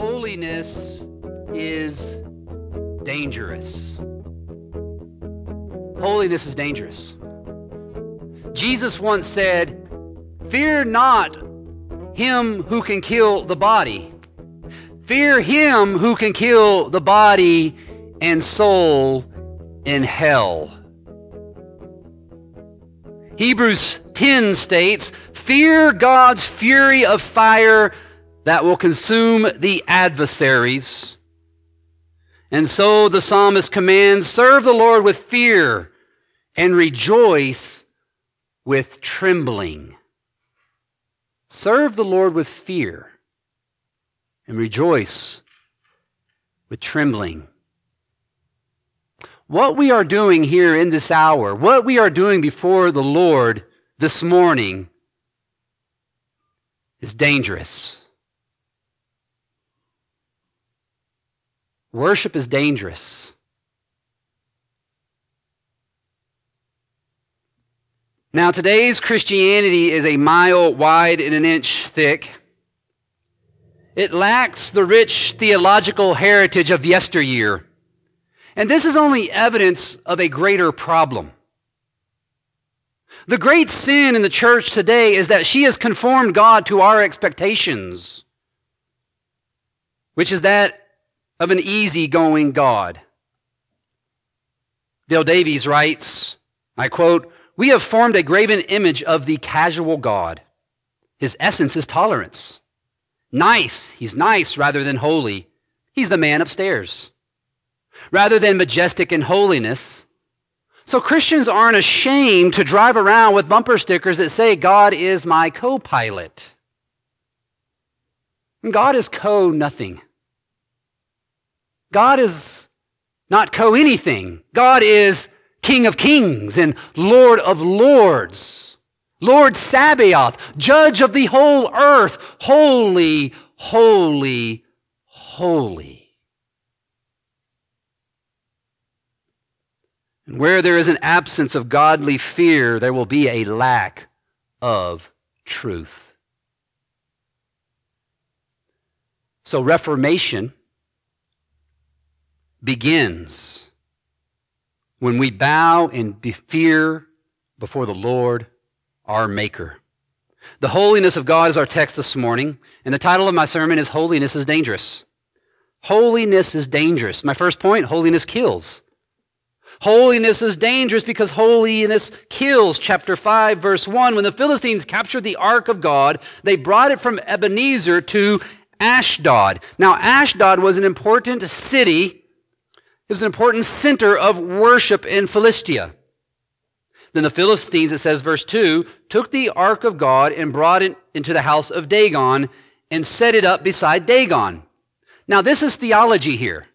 Holiness is dangerous. Holiness is dangerous. Jesus once said, Fear not him who can kill the body. Fear him who can kill the body and soul in hell. Hebrews 10 states, Fear God's fury of fire that will consume the adversaries. And so the psalmist commands, Serve the Lord with fear and rejoice with trembling. Serve the Lord with fear and rejoice with trembling. What we are doing here in this hour, what we are doing before the Lord this morning, is dangerous. Worship is dangerous. Now, today's Christianity is a mile wide and an inch thick. It lacks the rich theological heritage of yesteryear. And this is only evidence of a greater problem. The great sin in the church today is that she has conformed God to our expectations, which is that of an easygoing God. Dale Davis writes, I quote, we have formed a graven image of the casual God. His essence is tolerance. Nice, he's nice rather than holy. He's the man upstairs. Rather than majestic in holiness. So Christians aren't ashamed to drive around with bumper stickers that say, God is my co pilot. God is co nothing. God is not co anything. God is King of kings and Lord of lords. Lord Sabaoth, judge of the whole earth. Holy, holy, holy. And where there is an absence of godly fear, there will be a lack of truth. So, Reformation begins when we bow in fear before the Lord, our Maker. The holiness of God is our text this morning, and the title of my sermon is Holiness is Dangerous. Holiness is dangerous. My first point holiness kills. Holiness is dangerous because holiness kills. Chapter 5, verse 1. When the Philistines captured the ark of God, they brought it from Ebenezer to Ashdod. Now, Ashdod was an important city it was an important center of worship in Philistia. Then the Philistines, it says, verse 2, took the ark of God and brought it into the house of Dagon and set it up beside Dagon. Now, this is theology here.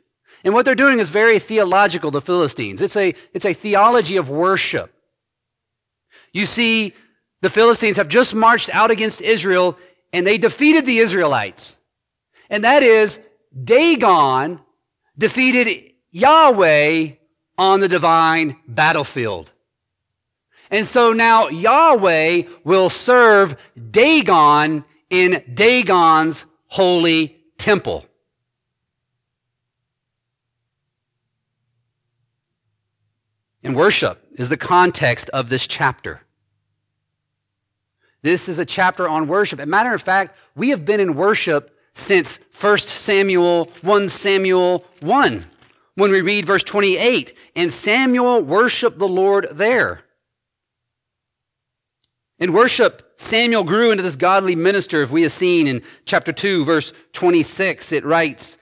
And what they're doing is very theological, the Philistines. It's a, it's a theology of worship. You see, the Philistines have just marched out against Israel and they defeated the Israelites. And that is, Dagon defeated Yahweh on the divine battlefield. And so now Yahweh will serve Dagon in Dagon's holy temple. And worship is the context of this chapter. This is a chapter on worship. As a matter of fact, we have been in worship since 1 Samuel 1 Samuel 1 when we read verse 28 and Samuel worshiped the Lord there. In worship, Samuel grew into this godly minister, if we have seen in chapter 2, verse 26. It writes,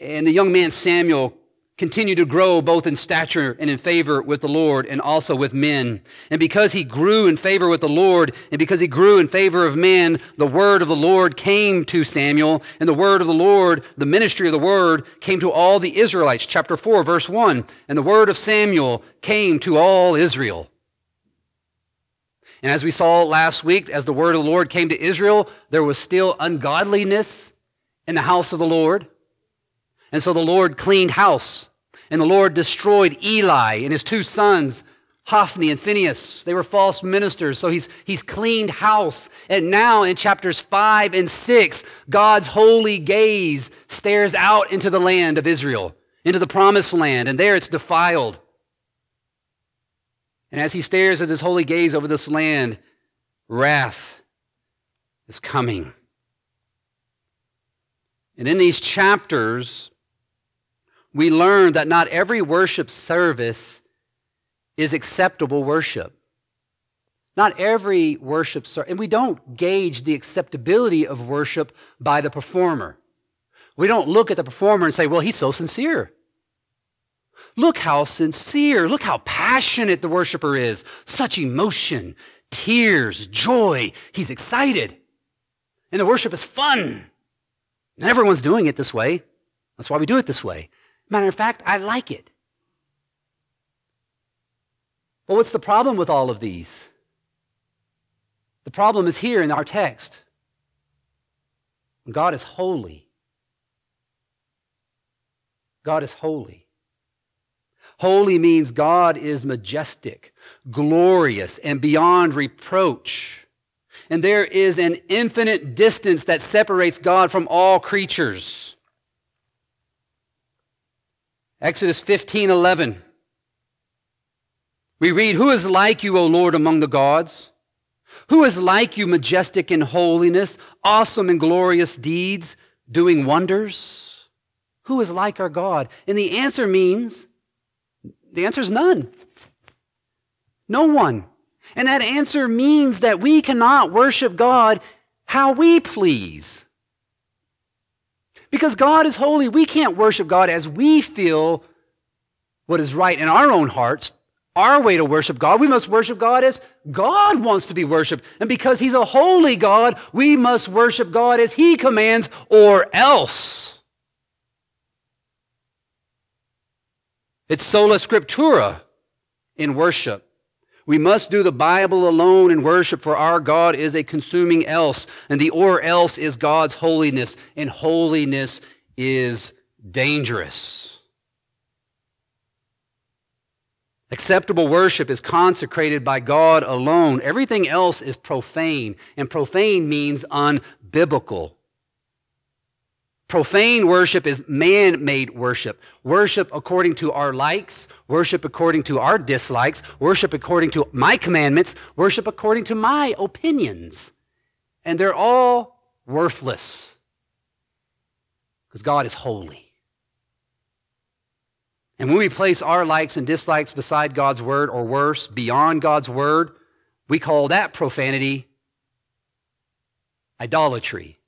And the young man Samuel continue to grow both in stature and in favor with the Lord and also with men. And because he grew in favor with the Lord and because he grew in favor of men, the word of the Lord came to Samuel and the word of the Lord, the ministry of the word came to all the Israelites. Chapter 4, verse 1. And the word of Samuel came to all Israel. And as we saw last week, as the word of the Lord came to Israel, there was still ungodliness in the house of the Lord. And so the Lord cleaned house. And the Lord destroyed Eli and his two sons, Hophni and Phinehas. They were false ministers, so he's, he's cleaned house. And now in chapters 5 and 6, God's holy gaze stares out into the land of Israel, into the promised land, and there it's defiled. And as he stares at his holy gaze over this land, wrath is coming. And in these chapters, we learn that not every worship service is acceptable worship. Not every worship service, and we don't gauge the acceptability of worship by the performer. We don't look at the performer and say, well, he's so sincere. Look how sincere, look how passionate the worshiper is. Such emotion, tears, joy. He's excited. And the worship is fun. And everyone's doing it this way. That's why we do it this way. Matter of fact, I like it. Well, what's the problem with all of these? The problem is here in our text. God is holy. God is holy. Holy means God is majestic, glorious, and beyond reproach. And there is an infinite distance that separates God from all creatures. Exodus 15 11. We read, Who is like you, O Lord, among the gods? Who is like you, majestic in holiness, awesome in glorious deeds, doing wonders? Who is like our God? And the answer means, the answer is none. No one. And that answer means that we cannot worship God how we please. Because God is holy, we can't worship God as we feel what is right in our own hearts, our way to worship God. We must worship God as God wants to be worshiped. And because He's a holy God, we must worship God as He commands or else. It's sola scriptura in worship. We must do the Bible alone in worship, for our God is a consuming else, and the or else is God's holiness, and holiness is dangerous. Acceptable worship is consecrated by God alone. Everything else is profane, and profane means unbiblical. Profane worship is man made worship. Worship according to our likes, worship according to our dislikes, worship according to my commandments, worship according to my opinions. And they're all worthless because God is holy. And when we place our likes and dislikes beside God's word, or worse, beyond God's word, we call that profanity idolatry.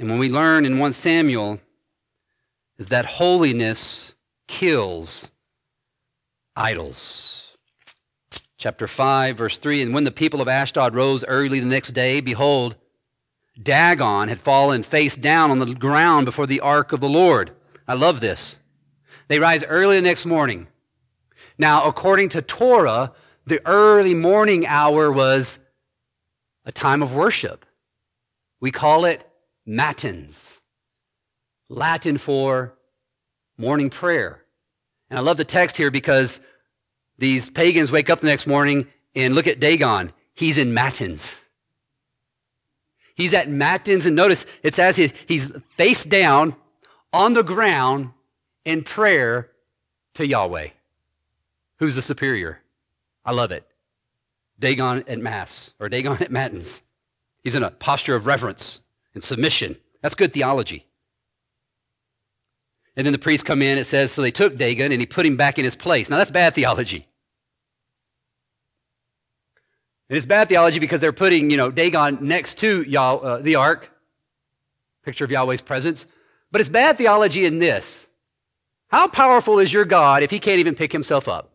And when we learn in 1 Samuel is that holiness kills idols. Chapter 5, verse 3 And when the people of Ashdod rose early the next day, behold, Dagon had fallen face down on the ground before the ark of the Lord. I love this. They rise early the next morning. Now, according to Torah, the early morning hour was a time of worship. We call it matins, Latin for morning prayer. And I love the text here because these pagans wake up the next morning and look at Dagon. He's in matins. He's at matins, and notice it says he's face down on the ground in prayer to Yahweh, who's the superior. I love it. Dagon at Mass, or Dagon at Matins. He's in a posture of reverence and submission. That's good theology. And then the priests come in, it says, so they took Dagon and he put him back in his place. Now that's bad theology. And it's bad theology because they're putting, you know, Dagon next to Yah, uh, the ark, picture of Yahweh's presence. But it's bad theology in this. How powerful is your God if he can't even pick himself up?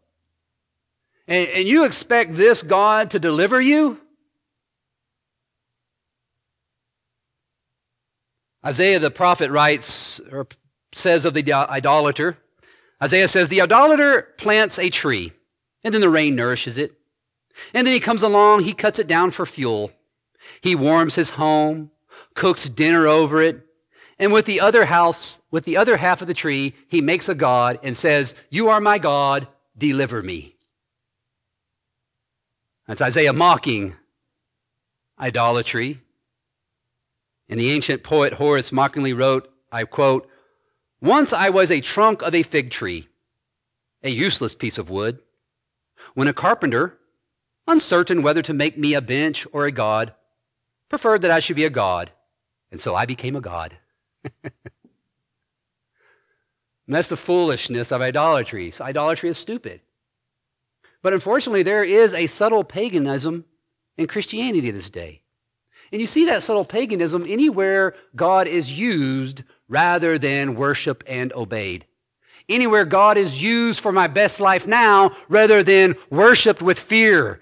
And, and you expect this God to deliver you? Isaiah the prophet writes or says of the idolater, Isaiah says, The idolater plants a tree, and then the rain nourishes it. And then he comes along, he cuts it down for fuel. He warms his home, cooks dinner over it, and with the other house, with the other half of the tree, he makes a god and says, You are my God, deliver me. That's Isaiah mocking idolatry. And the ancient poet Horace mockingly wrote, I quote, Once I was a trunk of a fig tree, a useless piece of wood, when a carpenter, uncertain whether to make me a bench or a god, preferred that I should be a god, and so I became a god. that's the foolishness of idolatry. So idolatry is stupid. But unfortunately, there is a subtle paganism in Christianity this day. And you see that subtle paganism anywhere God is used rather than worship and obeyed. Anywhere God is used for my best life now rather than worshiped with fear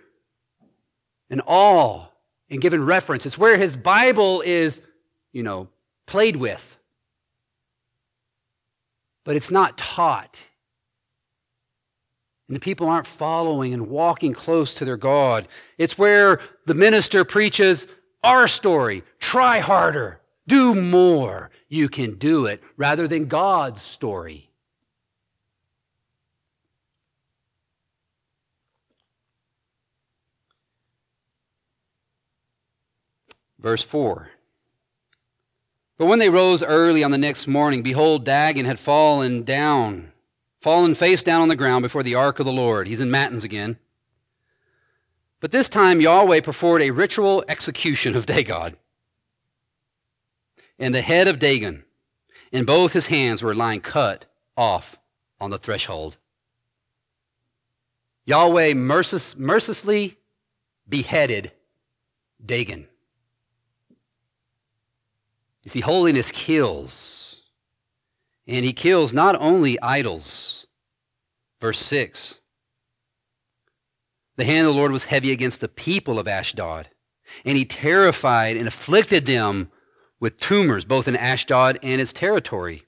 and awe and given reference. It's where his Bible is, you know, played with. But it's not taught. And the people aren't following and walking close to their God. It's where the minister preaches our story. Try harder. Do more. You can do it rather than God's story. Verse 4. But when they rose early on the next morning, behold, Dagon had fallen down, fallen face down on the ground before the ark of the Lord. He's in matins again. But this time Yahweh performed a ritual execution of Dagon. And the head of Dagon and both his hands were lying cut off on the threshold. Yahweh mercilessly beheaded Dagon. You see, holiness kills. And he kills not only idols. Verse 6 The hand of the Lord was heavy against the people of Ashdod, and he terrified and afflicted them with tumors, both in Ashdod and its territory.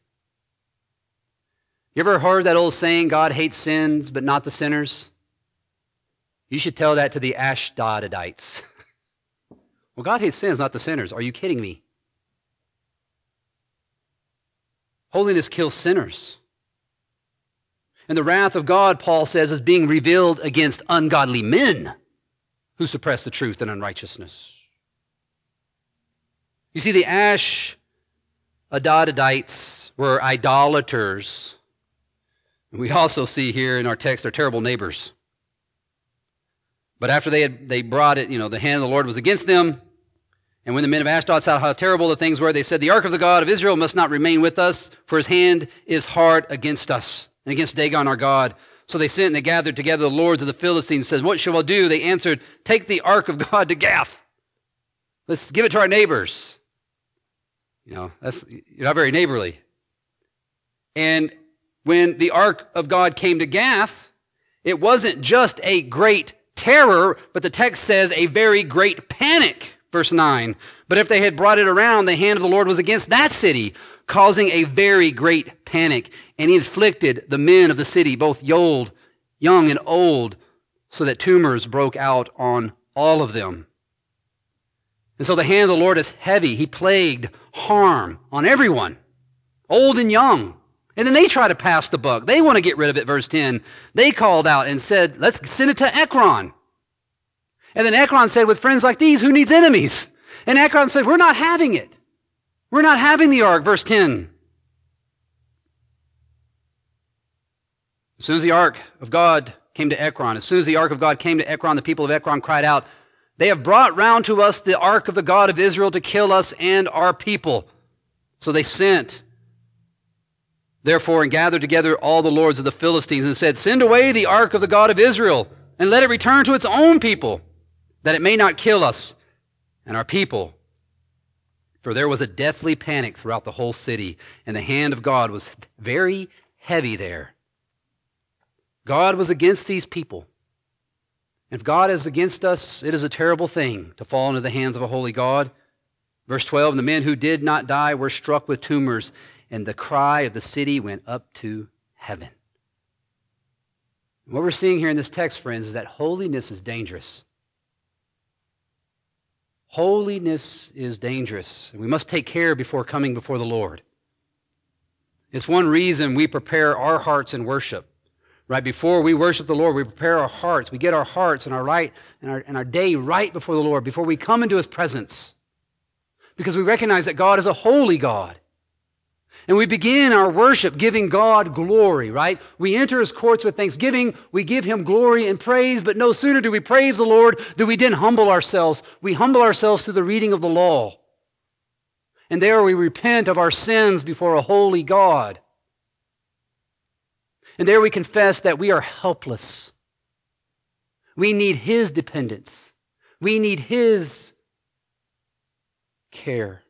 You ever heard that old saying, God hates sins, but not the sinners? You should tell that to the Ashdodites. well, God hates sins, not the sinners. Are you kidding me? Holiness kills sinners. And the wrath of God, Paul says, is being revealed against ungodly men who suppress the truth and unrighteousness. You see, the Ash Adadites were idolaters. And we also see here in our text they're terrible neighbors. But after they had they brought it, you know, the hand of the Lord was against them, and when the men of Ashdod saw how terrible the things were, they said, The ark of the God of Israel must not remain with us, for his hand is hard against us and against Dagon our God. So they sent and they gathered together the lords of the Philistines and said, What shall we do? They answered, Take the ark of God to Gath. Let's give it to our neighbors. You know, that's you're not very neighborly. And when the ark of God came to Gath, it wasn't just a great terror, but the text says a very great panic. Verse 9. But if they had brought it around, the hand of the Lord was against that city, causing a very great panic. And he inflicted the men of the city, both old, young and old, so that tumors broke out on all of them. And so the hand of the Lord is heavy. He plagued harm on everyone, old and young. And then they try to pass the buck. They want to get rid of it, verse 10. They called out and said, Let's send it to Ekron. And then Ekron said, with friends like these, who needs enemies? And Ekron said, we're not having it. We're not having the ark. Verse 10. As soon as the ark of God came to Ekron, as soon as the ark of God came to Ekron, the people of Ekron cried out, They have brought round to us the ark of the God of Israel to kill us and our people. So they sent, therefore, and gathered together all the lords of the Philistines and said, Send away the ark of the God of Israel and let it return to its own people that it may not kill us and our people. For there was a deathly panic throughout the whole city, and the hand of God was very heavy there. God was against these people. If God is against us, it is a terrible thing to fall into the hands of a holy God. Verse 12 And the men who did not die were struck with tumors, and the cry of the city went up to heaven. What we're seeing here in this text, friends, is that holiness is dangerous. Holiness is dangerous, and we must take care before coming before the Lord. It's one reason we prepare our hearts in worship Right before we worship the Lord, we prepare our hearts. We get our hearts and our right and our, and our day right before the Lord before we come into His presence. Because we recognize that God is a holy God. And we begin our worship giving God glory, right? We enter his courts with thanksgiving. We give him glory and praise, but no sooner do we praise the Lord do we then humble ourselves. We humble ourselves through the reading of the law. And there we repent of our sins before a holy God. And there we confess that we are helpless. We need his dependence. We need his care.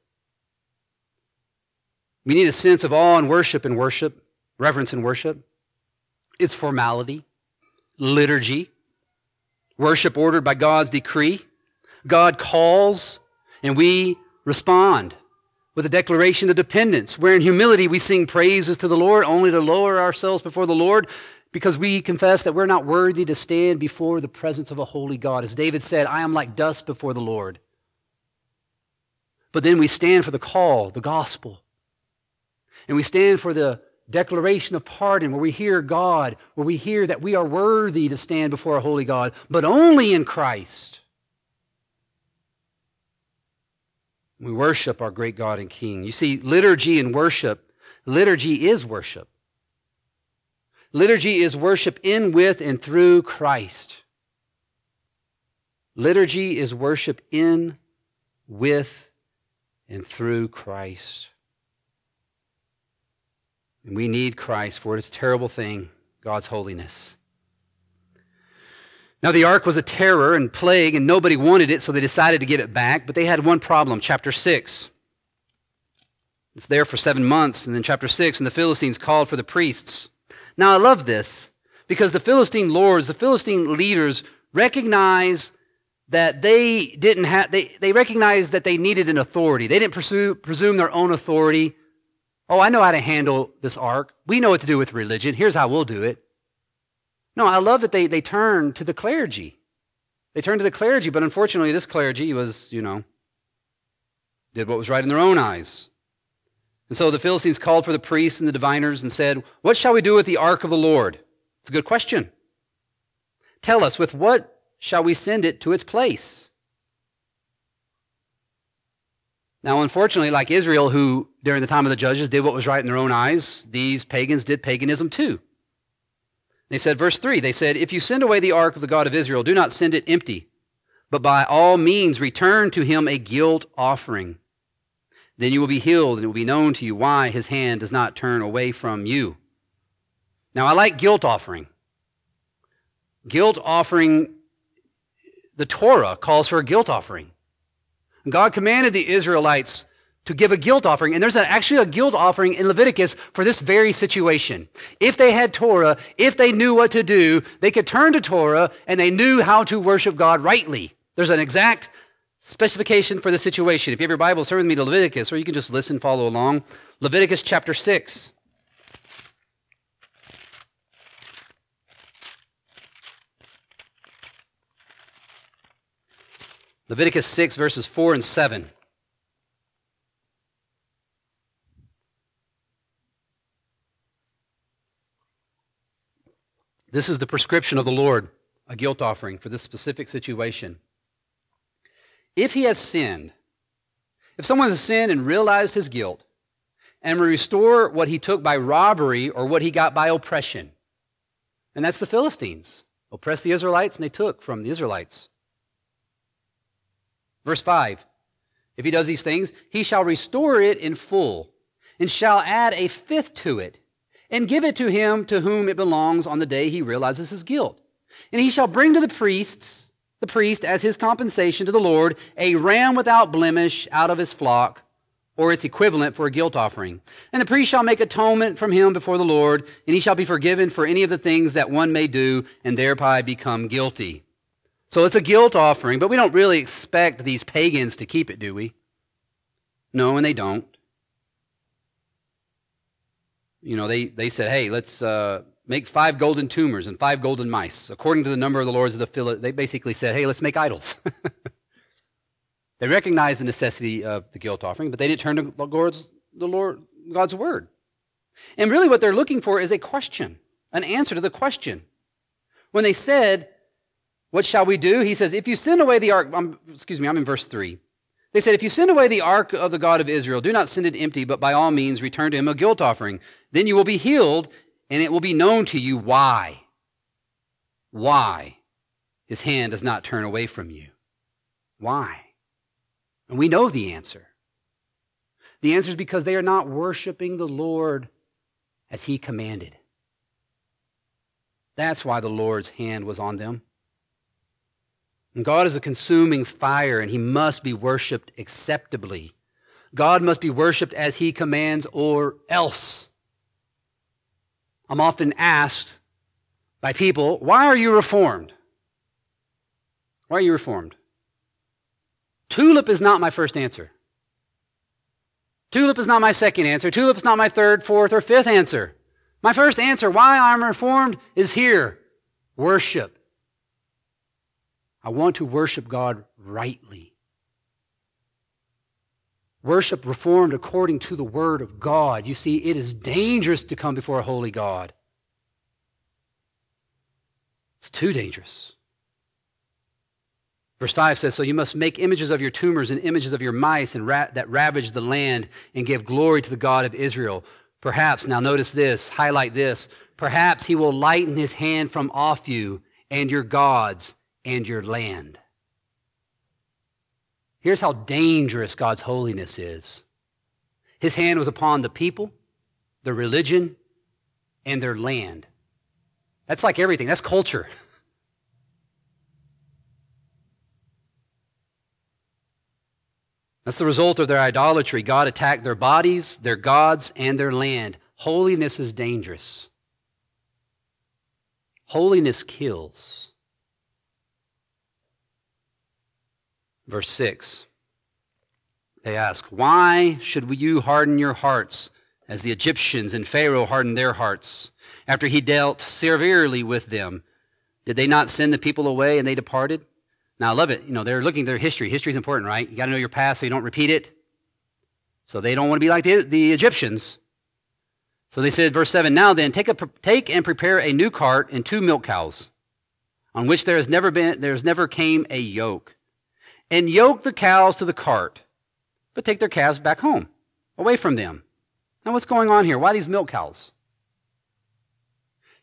We need a sense of awe and worship in worship, reverence in worship. It's formality, liturgy, worship ordered by God's decree. God calls, and we respond with a declaration of dependence, where in humility we sing praises to the Lord, only to lower ourselves before the Lord because we confess that we're not worthy to stand before the presence of a holy God. As David said, I am like dust before the Lord. But then we stand for the call, the gospel. And we stand for the declaration of pardon where we hear God, where we hear that we are worthy to stand before a holy God, but only in Christ. We worship our great God and King. You see, liturgy and worship, liturgy is worship. Liturgy is worship in, with, and through Christ. Liturgy is worship in, with, and through Christ. And we need Christ for this terrible thing, God's holiness. Now, the ark was a terror and plague, and nobody wanted it, so they decided to give it back. But they had one problem, chapter 6. It's there for seven months, and then chapter 6, and the Philistines called for the priests. Now, I love this because the Philistine lords, the Philistine leaders, recognize that they didn't have, they, they recognized that they needed an authority. They didn't pursue, presume their own authority. Oh, I know how to handle this ark. We know what to do with religion. Here's how we'll do it. No, I love that they, they turn to the clergy. They turned to the clergy, but unfortunately, this clergy was, you know, did what was right in their own eyes. And so the Philistines called for the priests and the diviners and said, What shall we do with the ark of the Lord? It's a good question. Tell us, with what shall we send it to its place? Now, unfortunately, like Israel, who during the time of the judges did what was right in their own eyes, these pagans did paganism too. They said, verse 3, they said, If you send away the ark of the God of Israel, do not send it empty, but by all means return to him a guilt offering. Then you will be healed, and it will be known to you why his hand does not turn away from you. Now, I like guilt offering. Guilt offering, the Torah calls for a guilt offering. God commanded the Israelites to give a guilt offering. And there's actually a guilt offering in Leviticus for this very situation. If they had Torah, if they knew what to do, they could turn to Torah and they knew how to worship God rightly. There's an exact specification for the situation. If you have your Bible, turn with me to Leviticus, or you can just listen, follow along. Leviticus chapter 6. Leviticus 6, verses 4 and 7. This is the prescription of the Lord, a guilt offering for this specific situation. If he has sinned, if someone has sinned and realized his guilt, and restore what he took by robbery or what he got by oppression, and that's the Philistines, oppressed the Israelites and they took from the Israelites. Verse 5 If he does these things, he shall restore it in full, and shall add a fifth to it, and give it to him to whom it belongs on the day he realizes his guilt. And he shall bring to the priests, the priest, as his compensation to the Lord, a ram without blemish out of his flock, or its equivalent for a guilt offering. And the priest shall make atonement from him before the Lord, and he shall be forgiven for any of the things that one may do, and thereby become guilty. So it's a guilt offering, but we don't really expect these pagans to keep it, do we? No, and they don't. You know, they, they said, hey, let's uh, make five golden tumors and five golden mice. According to the number of the lords of the Philistines, they basically said, hey, let's make idols. they recognized the necessity of the guilt offering, but they didn't turn to the the Lord, God's word. And really what they're looking for is a question an answer to the question. When they said, What shall we do? He says, If you send away the ark, um, excuse me, I'm in verse 3. They said, If you send away the ark of the God of Israel, do not send it empty, but by all means return to him a guilt offering. Then you will be healed, and it will be known to you why. Why his hand does not turn away from you. Why? And we know the answer. The answer is because they are not worshiping the Lord as he commanded. That's why the Lord's hand was on them. And God is a consuming fire, and he must be worshiped acceptably. God must be worshiped as he commands, or else. I'm often asked by people, why are you reformed? Why are you reformed? Tulip is not my first answer. Tulip is not my second answer. Tulip is not my third, fourth, or fifth answer. My first answer, why I'm reformed, is here worship. I want to worship God rightly. Worship reformed according to the Word of God. You see, it is dangerous to come before a holy God. It's too dangerous. Verse 5 says, So you must make images of your tumors and images of your mice and ra- that ravage the land and give glory to the God of Israel. Perhaps, now notice this, highlight this, perhaps he will lighten his hand from off you and your gods and your land. Here's how dangerous God's holiness is His hand was upon the people, their religion, and their land. That's like everything, that's culture. That's the result of their idolatry. God attacked their bodies, their gods, and their land. Holiness is dangerous. Holiness kills. Verse 6. They ask, Why should you harden your hearts as the Egyptians and Pharaoh hardened their hearts? After he dealt severely with them, did they not send the people away and they departed? Now, I love it. You know, they're looking at their history. History is important, right? You got to know your past so you don't repeat it. So they don't want to be like the, the Egyptians. So they said, verse 7 Now then, take, a, take and prepare a new cart and two milk cows, on which there has never been, there has never came a yoke. And yoke the cows to the cart, but take their calves back home, away from them. Now, what's going on here? Why these milk cows?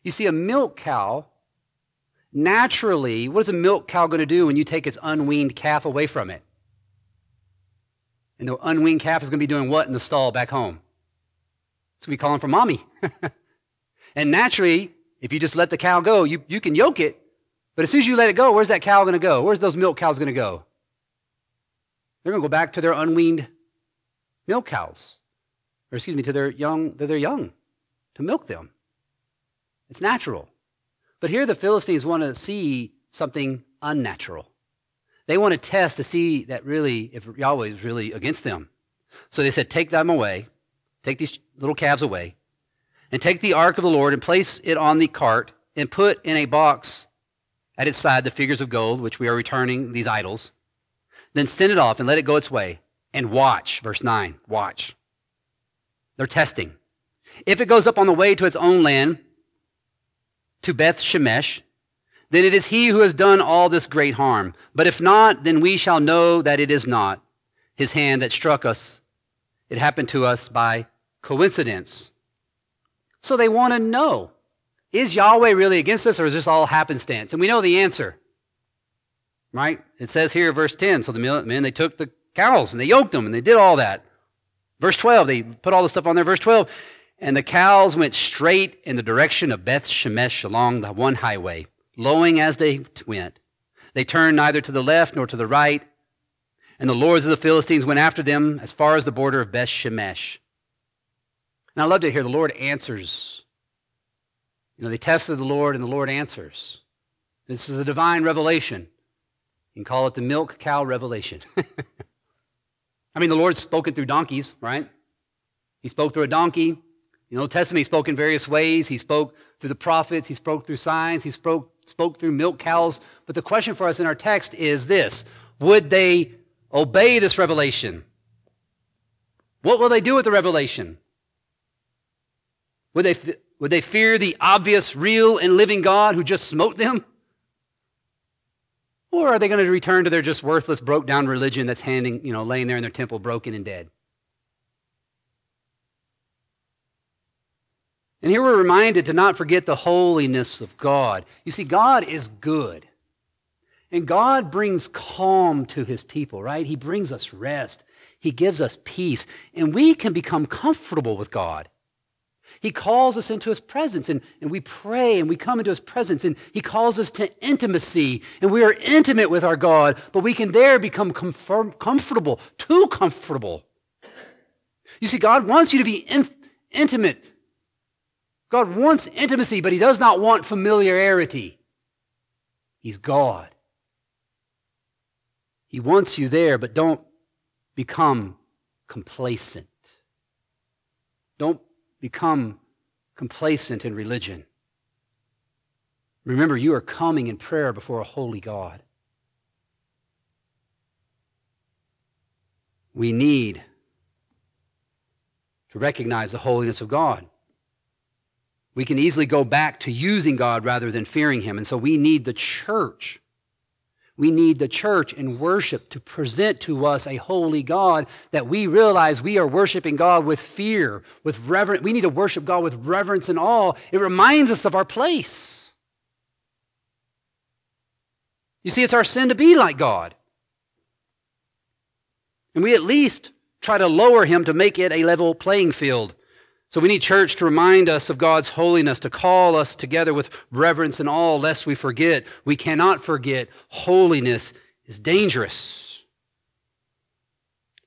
You see, a milk cow naturally, what is a milk cow going to do when you take its unweaned calf away from it? And the unweaned calf is going to be doing what in the stall back home? It's going to be calling for mommy. and naturally, if you just let the cow go, you, you can yoke it, but as soon as you let it go, where's that cow going to go? Where's those milk cows going to go? They're going to go back to their unweaned milk cows. Or excuse me, to their young, to their young, to milk them. It's natural. But here the Philistines want to see something unnatural. They want to test to see that really, if Yahweh is really against them. So they said, Take them away, take these little calves away, and take the ark of the Lord and place it on the cart and put in a box at its side the figures of gold, which we are returning, these idols. Then send it off and let it go its way. And watch, verse 9, watch. They're testing. If it goes up on the way to its own land, to Beth Shemesh, then it is he who has done all this great harm. But if not, then we shall know that it is not his hand that struck us. It happened to us by coincidence. So they want to know is Yahweh really against us or is this all happenstance? And we know the answer. Right? It says here, verse 10 so the men, they took the cows and they yoked them and they did all that. Verse 12, they put all the stuff on there. Verse 12, and the cows went straight in the direction of Beth Shemesh along the one highway, lowing as they went. They turned neither to the left nor to the right. And the lords of the Philistines went after them as far as the border of Beth Shemesh. And I love to hear the Lord answers. You know, they tested the Lord and the Lord answers. This is a divine revelation. Can call it the milk cow revelation. I mean, the Lord's spoken through donkeys, right? He spoke through a donkey. In the Old Testament, he spoke in various ways. He spoke through the prophets, he spoke through signs, he spoke, spoke through milk cows. But the question for us in our text is this Would they obey this revelation? What will they do with the revelation? Would they, Would they fear the obvious, real, and living God who just smote them? Or are they going to return to their just worthless, broke down religion that's handing, you know, laying there in their temple broken and dead? And here we're reminded to not forget the holiness of God. You see, God is good. And God brings calm to his people, right? He brings us rest. He gives us peace. And we can become comfortable with God. He calls us into his presence and, and we pray and we come into his presence and he calls us to intimacy and we are intimate with our God, but we can there become comfort, comfortable, too comfortable. You see, God wants you to be in, intimate God wants intimacy, but He does not want familiarity. He's God. He wants you there, but don't become complacent. Don't become complacent in religion. Remember, you are coming in prayer before a holy God. We need to recognize the holiness of God. We can easily go back to using God rather than fearing Him. And so we need the church. We need the church and worship to present to us a holy God that we realize we are worshiping God with fear, with reverence. We need to worship God with reverence and awe. It reminds us of our place. You see, it's our sin to be like God. And we at least try to lower Him to make it a level playing field. So we need church to remind us of God's holiness, to call us together with reverence and awe, lest we forget. We cannot forget holiness is dangerous.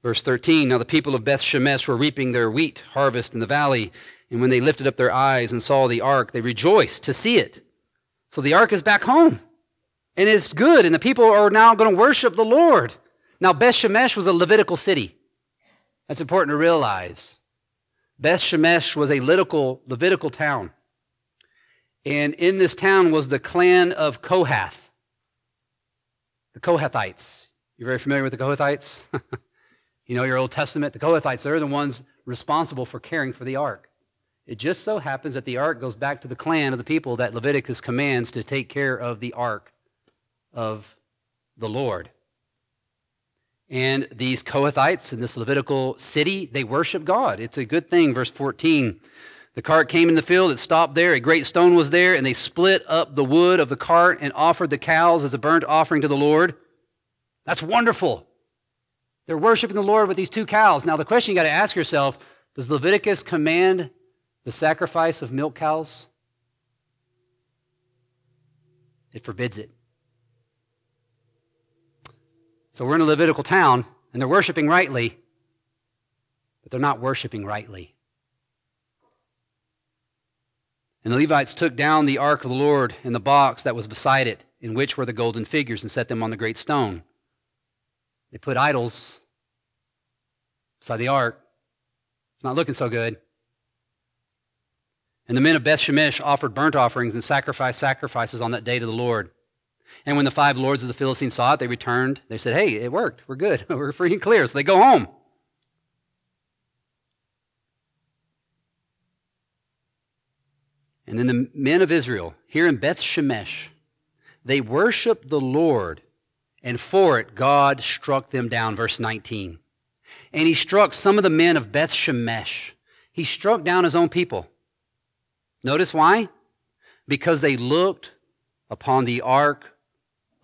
Verse 13 Now the people of Beth Shemesh were reaping their wheat harvest in the valley, and when they lifted up their eyes and saw the ark, they rejoiced to see it. So the ark is back home, and it's good, and the people are now going to worship the Lord. Now, Beth Shemesh was a Levitical city. That's important to realize. Beth Shemesh was a Levitical, Levitical town. And in this town was the clan of Kohath, the Kohathites. You're very familiar with the Kohathites? you know your Old Testament? The Kohathites, they're the ones responsible for caring for the ark. It just so happens that the ark goes back to the clan of the people that Leviticus commands to take care of the ark of the Lord. And these Kohathites in this Levitical city, they worship God. It's a good thing. Verse 14. The cart came in the field, it stopped there, a great stone was there, and they split up the wood of the cart and offered the cows as a burnt offering to the Lord. That's wonderful. They're worshiping the Lord with these two cows. Now, the question you got to ask yourself does Leviticus command the sacrifice of milk cows? It forbids it. So we're in a Levitical town, and they're worshiping rightly, but they're not worshiping rightly. And the Levites took down the ark of the Lord and the box that was beside it, in which were the golden figures, and set them on the great stone. They put idols beside the ark. It's not looking so good. And the men of Beth Shemesh offered burnt offerings and sacrificed sacrifices on that day to the Lord. And when the five lords of the Philistines saw it, they returned. They said, Hey, it worked. We're good. We're free and clear. So they go home. And then the men of Israel, here in Beth Shemesh, they worshiped the Lord, and for it God struck them down. Verse 19. And he struck some of the men of Beth Shemesh. He struck down his own people. Notice why? Because they looked upon the ark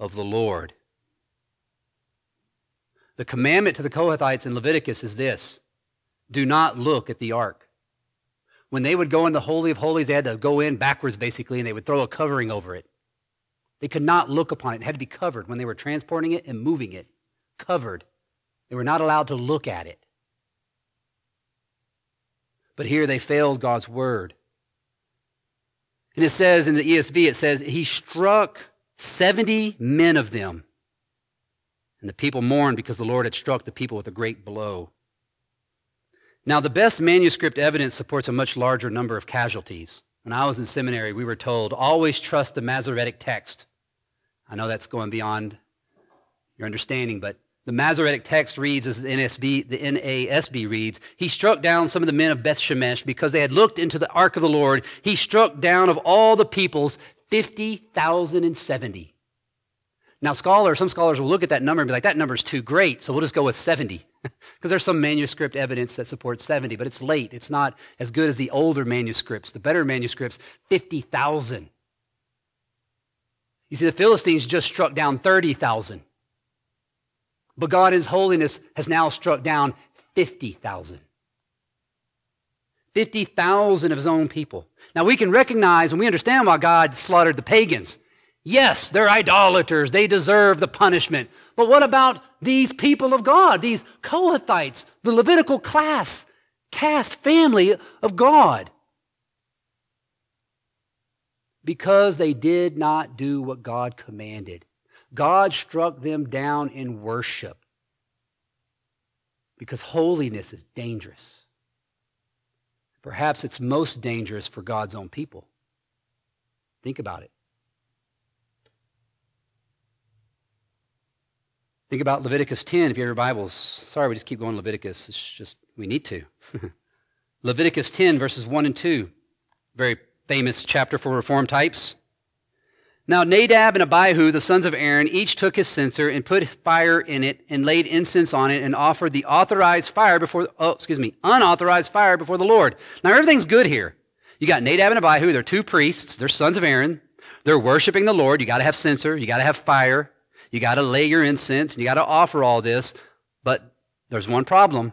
of the Lord. The commandment to the Kohathites in Leviticus is this do not look at the ark. When they would go in the Holy of Holies, they had to go in backwards basically, and they would throw a covering over it. They could not look upon it. It had to be covered when they were transporting it and moving it. Covered. They were not allowed to look at it. But here they failed God's word. And it says in the ESV, it says, He struck 70 men of them. And the people mourned because the Lord had struck the people with a great blow. Now, the best manuscript evidence supports a much larger number of casualties. When I was in seminary, we were told always trust the Masoretic text. I know that's going beyond your understanding, but The Masoretic text reads as the NSB, the NASB reads, He struck down some of the men of Beth Shemesh because they had looked into the ark of the Lord. He struck down of all the peoples 50,070. Now, scholars, some scholars will look at that number and be like, that number's too great, so we'll just go with 70. Because there's some manuscript evidence that supports 70, but it's late. It's not as good as the older manuscripts. The better manuscripts, 50,000. You see, the Philistines just struck down 30,000. But God in His holiness has now struck down 50,000. 50,000 of His own people. Now we can recognize and we understand why God slaughtered the pagans. Yes, they're idolaters. They deserve the punishment. But what about these people of God, these Kohathites, the Levitical class, caste family of God? Because they did not do what God commanded. God struck them down in worship because holiness is dangerous. Perhaps it's most dangerous for God's own people. Think about it. Think about Leviticus 10 if you have your Bibles. Sorry, we just keep going Leviticus. It's just, we need to. Leviticus 10, verses 1 and 2. Very famous chapter for reform types. Now Nadab and Abihu, the sons of Aaron, each took his censer and put fire in it and laid incense on it and offered the authorized fire before, oh, excuse me, unauthorized fire before the Lord. Now everything's good here. You got Nadab and Abihu, they're two priests, they're sons of Aaron. They're worshiping the Lord. You got to have censer, you got to have fire, you got to lay your incense, and you got to offer all this. But there's one problem,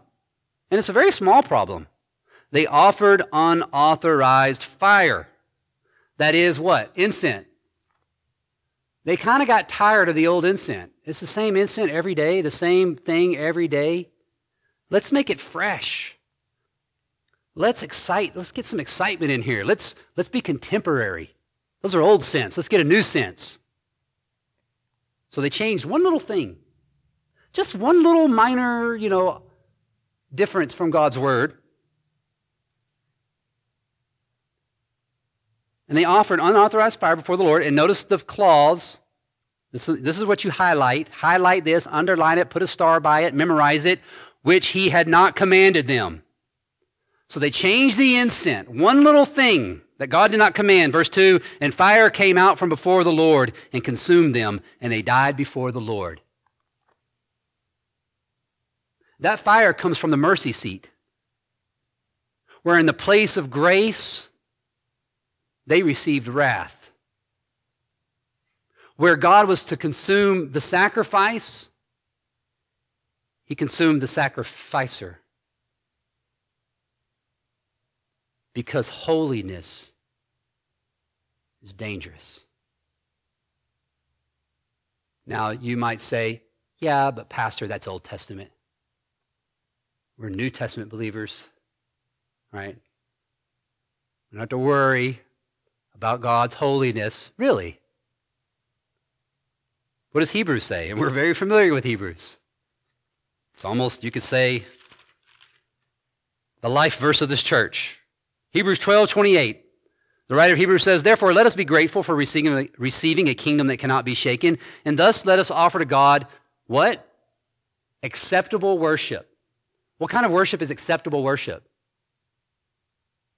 and it's a very small problem. They offered unauthorized fire. That is what? Incense. They kind of got tired of the old incense. It's the same incense every day, the same thing every day. Let's make it fresh. Let's excite, let's get some excitement in here. Let's, let's be contemporary. Those are old scents. Let's get a new sense. So they changed one little thing. Just one little minor, you know, difference from God's word. And they offered unauthorized fire before the Lord. And notice the clause. This is, this is what you highlight. Highlight this, underline it, put a star by it, memorize it, which he had not commanded them. So they changed the incense. One little thing that God did not command. Verse 2 And fire came out from before the Lord and consumed them, and they died before the Lord. That fire comes from the mercy seat, where in the place of grace, they received wrath. Where God was to consume the sacrifice, he consumed the sacrificer. Because holiness is dangerous. Now, you might say, yeah, but Pastor, that's Old Testament. We're New Testament believers, right? We don't have to worry about God's holiness, really. What does Hebrews say? And we're very familiar with Hebrews. It's almost, you could say, the life verse of this church. Hebrews 12, 28. The writer of Hebrews says, Therefore, let us be grateful for receiving, receiving a kingdom that cannot be shaken, and thus let us offer to God what? Acceptable worship. What kind of worship is acceptable worship?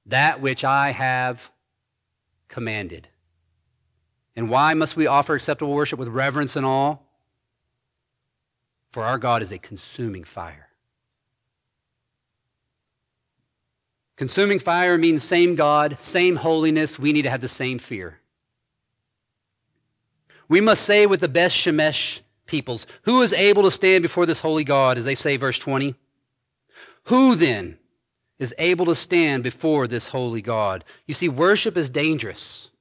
That which I have commanded. And why must we offer acceptable worship with reverence and awe? For our God is a consuming fire. Consuming fire means same God, same holiness. We need to have the same fear. We must say with the Beth Shemesh peoples, who is able to stand before this holy God, as they say, verse 20? Who then is able to stand before this holy God. You see, worship is dangerous.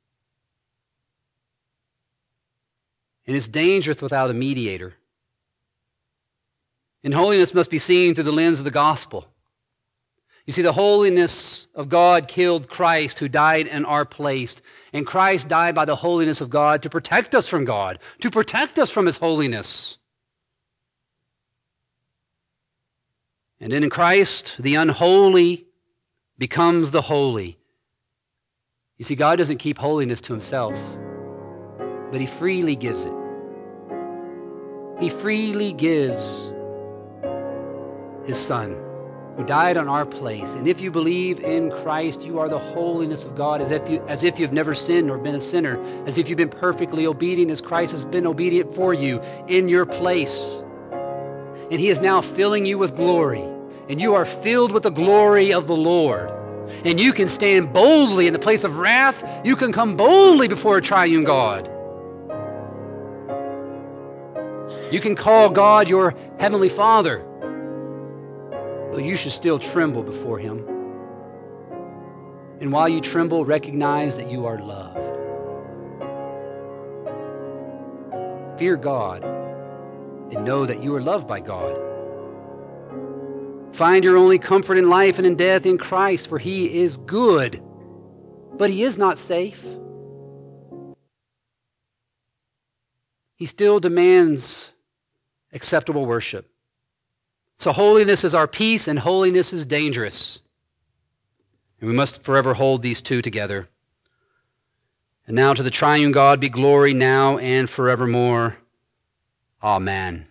And it's dangerous without a mediator. And holiness must be seen through the lens of the gospel. You see, the holiness of God killed Christ who died in our place. And Christ died by the holiness of God to protect us from God, to protect us from his holiness. And in Christ, the unholy becomes the holy. You see, God doesn't keep holiness to himself, but he freely gives it. He freely gives His Son who died on our place. And if you believe in Christ, you are the holiness of God as if, you, as if you've never sinned or been a sinner, as if you've been perfectly obedient as Christ has been obedient for you in your place. And He is now filling you with glory. And you are filled with the glory of the Lord. And you can stand boldly in the place of wrath. You can come boldly before a triune God. You can call God your heavenly Father but you should still tremble before Him. And while you tremble, recognize that you are loved. Fear God and know that you are loved by God. Find your only comfort in life and in death in Christ, for He is good, but He is not safe. He still demands acceptable worship. So holiness is our peace, and holiness is dangerous. And we must forever hold these two together. And now to the triune God be glory now and forevermore. Amen.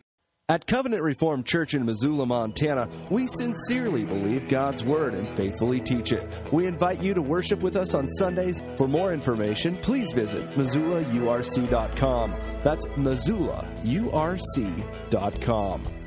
At Covenant Reformed Church in Missoula, Montana, we sincerely believe God's Word and faithfully teach it. We invite you to worship with us on Sundays. For more information, please visit MissoulaURC.com. That's MissoulaURC.com.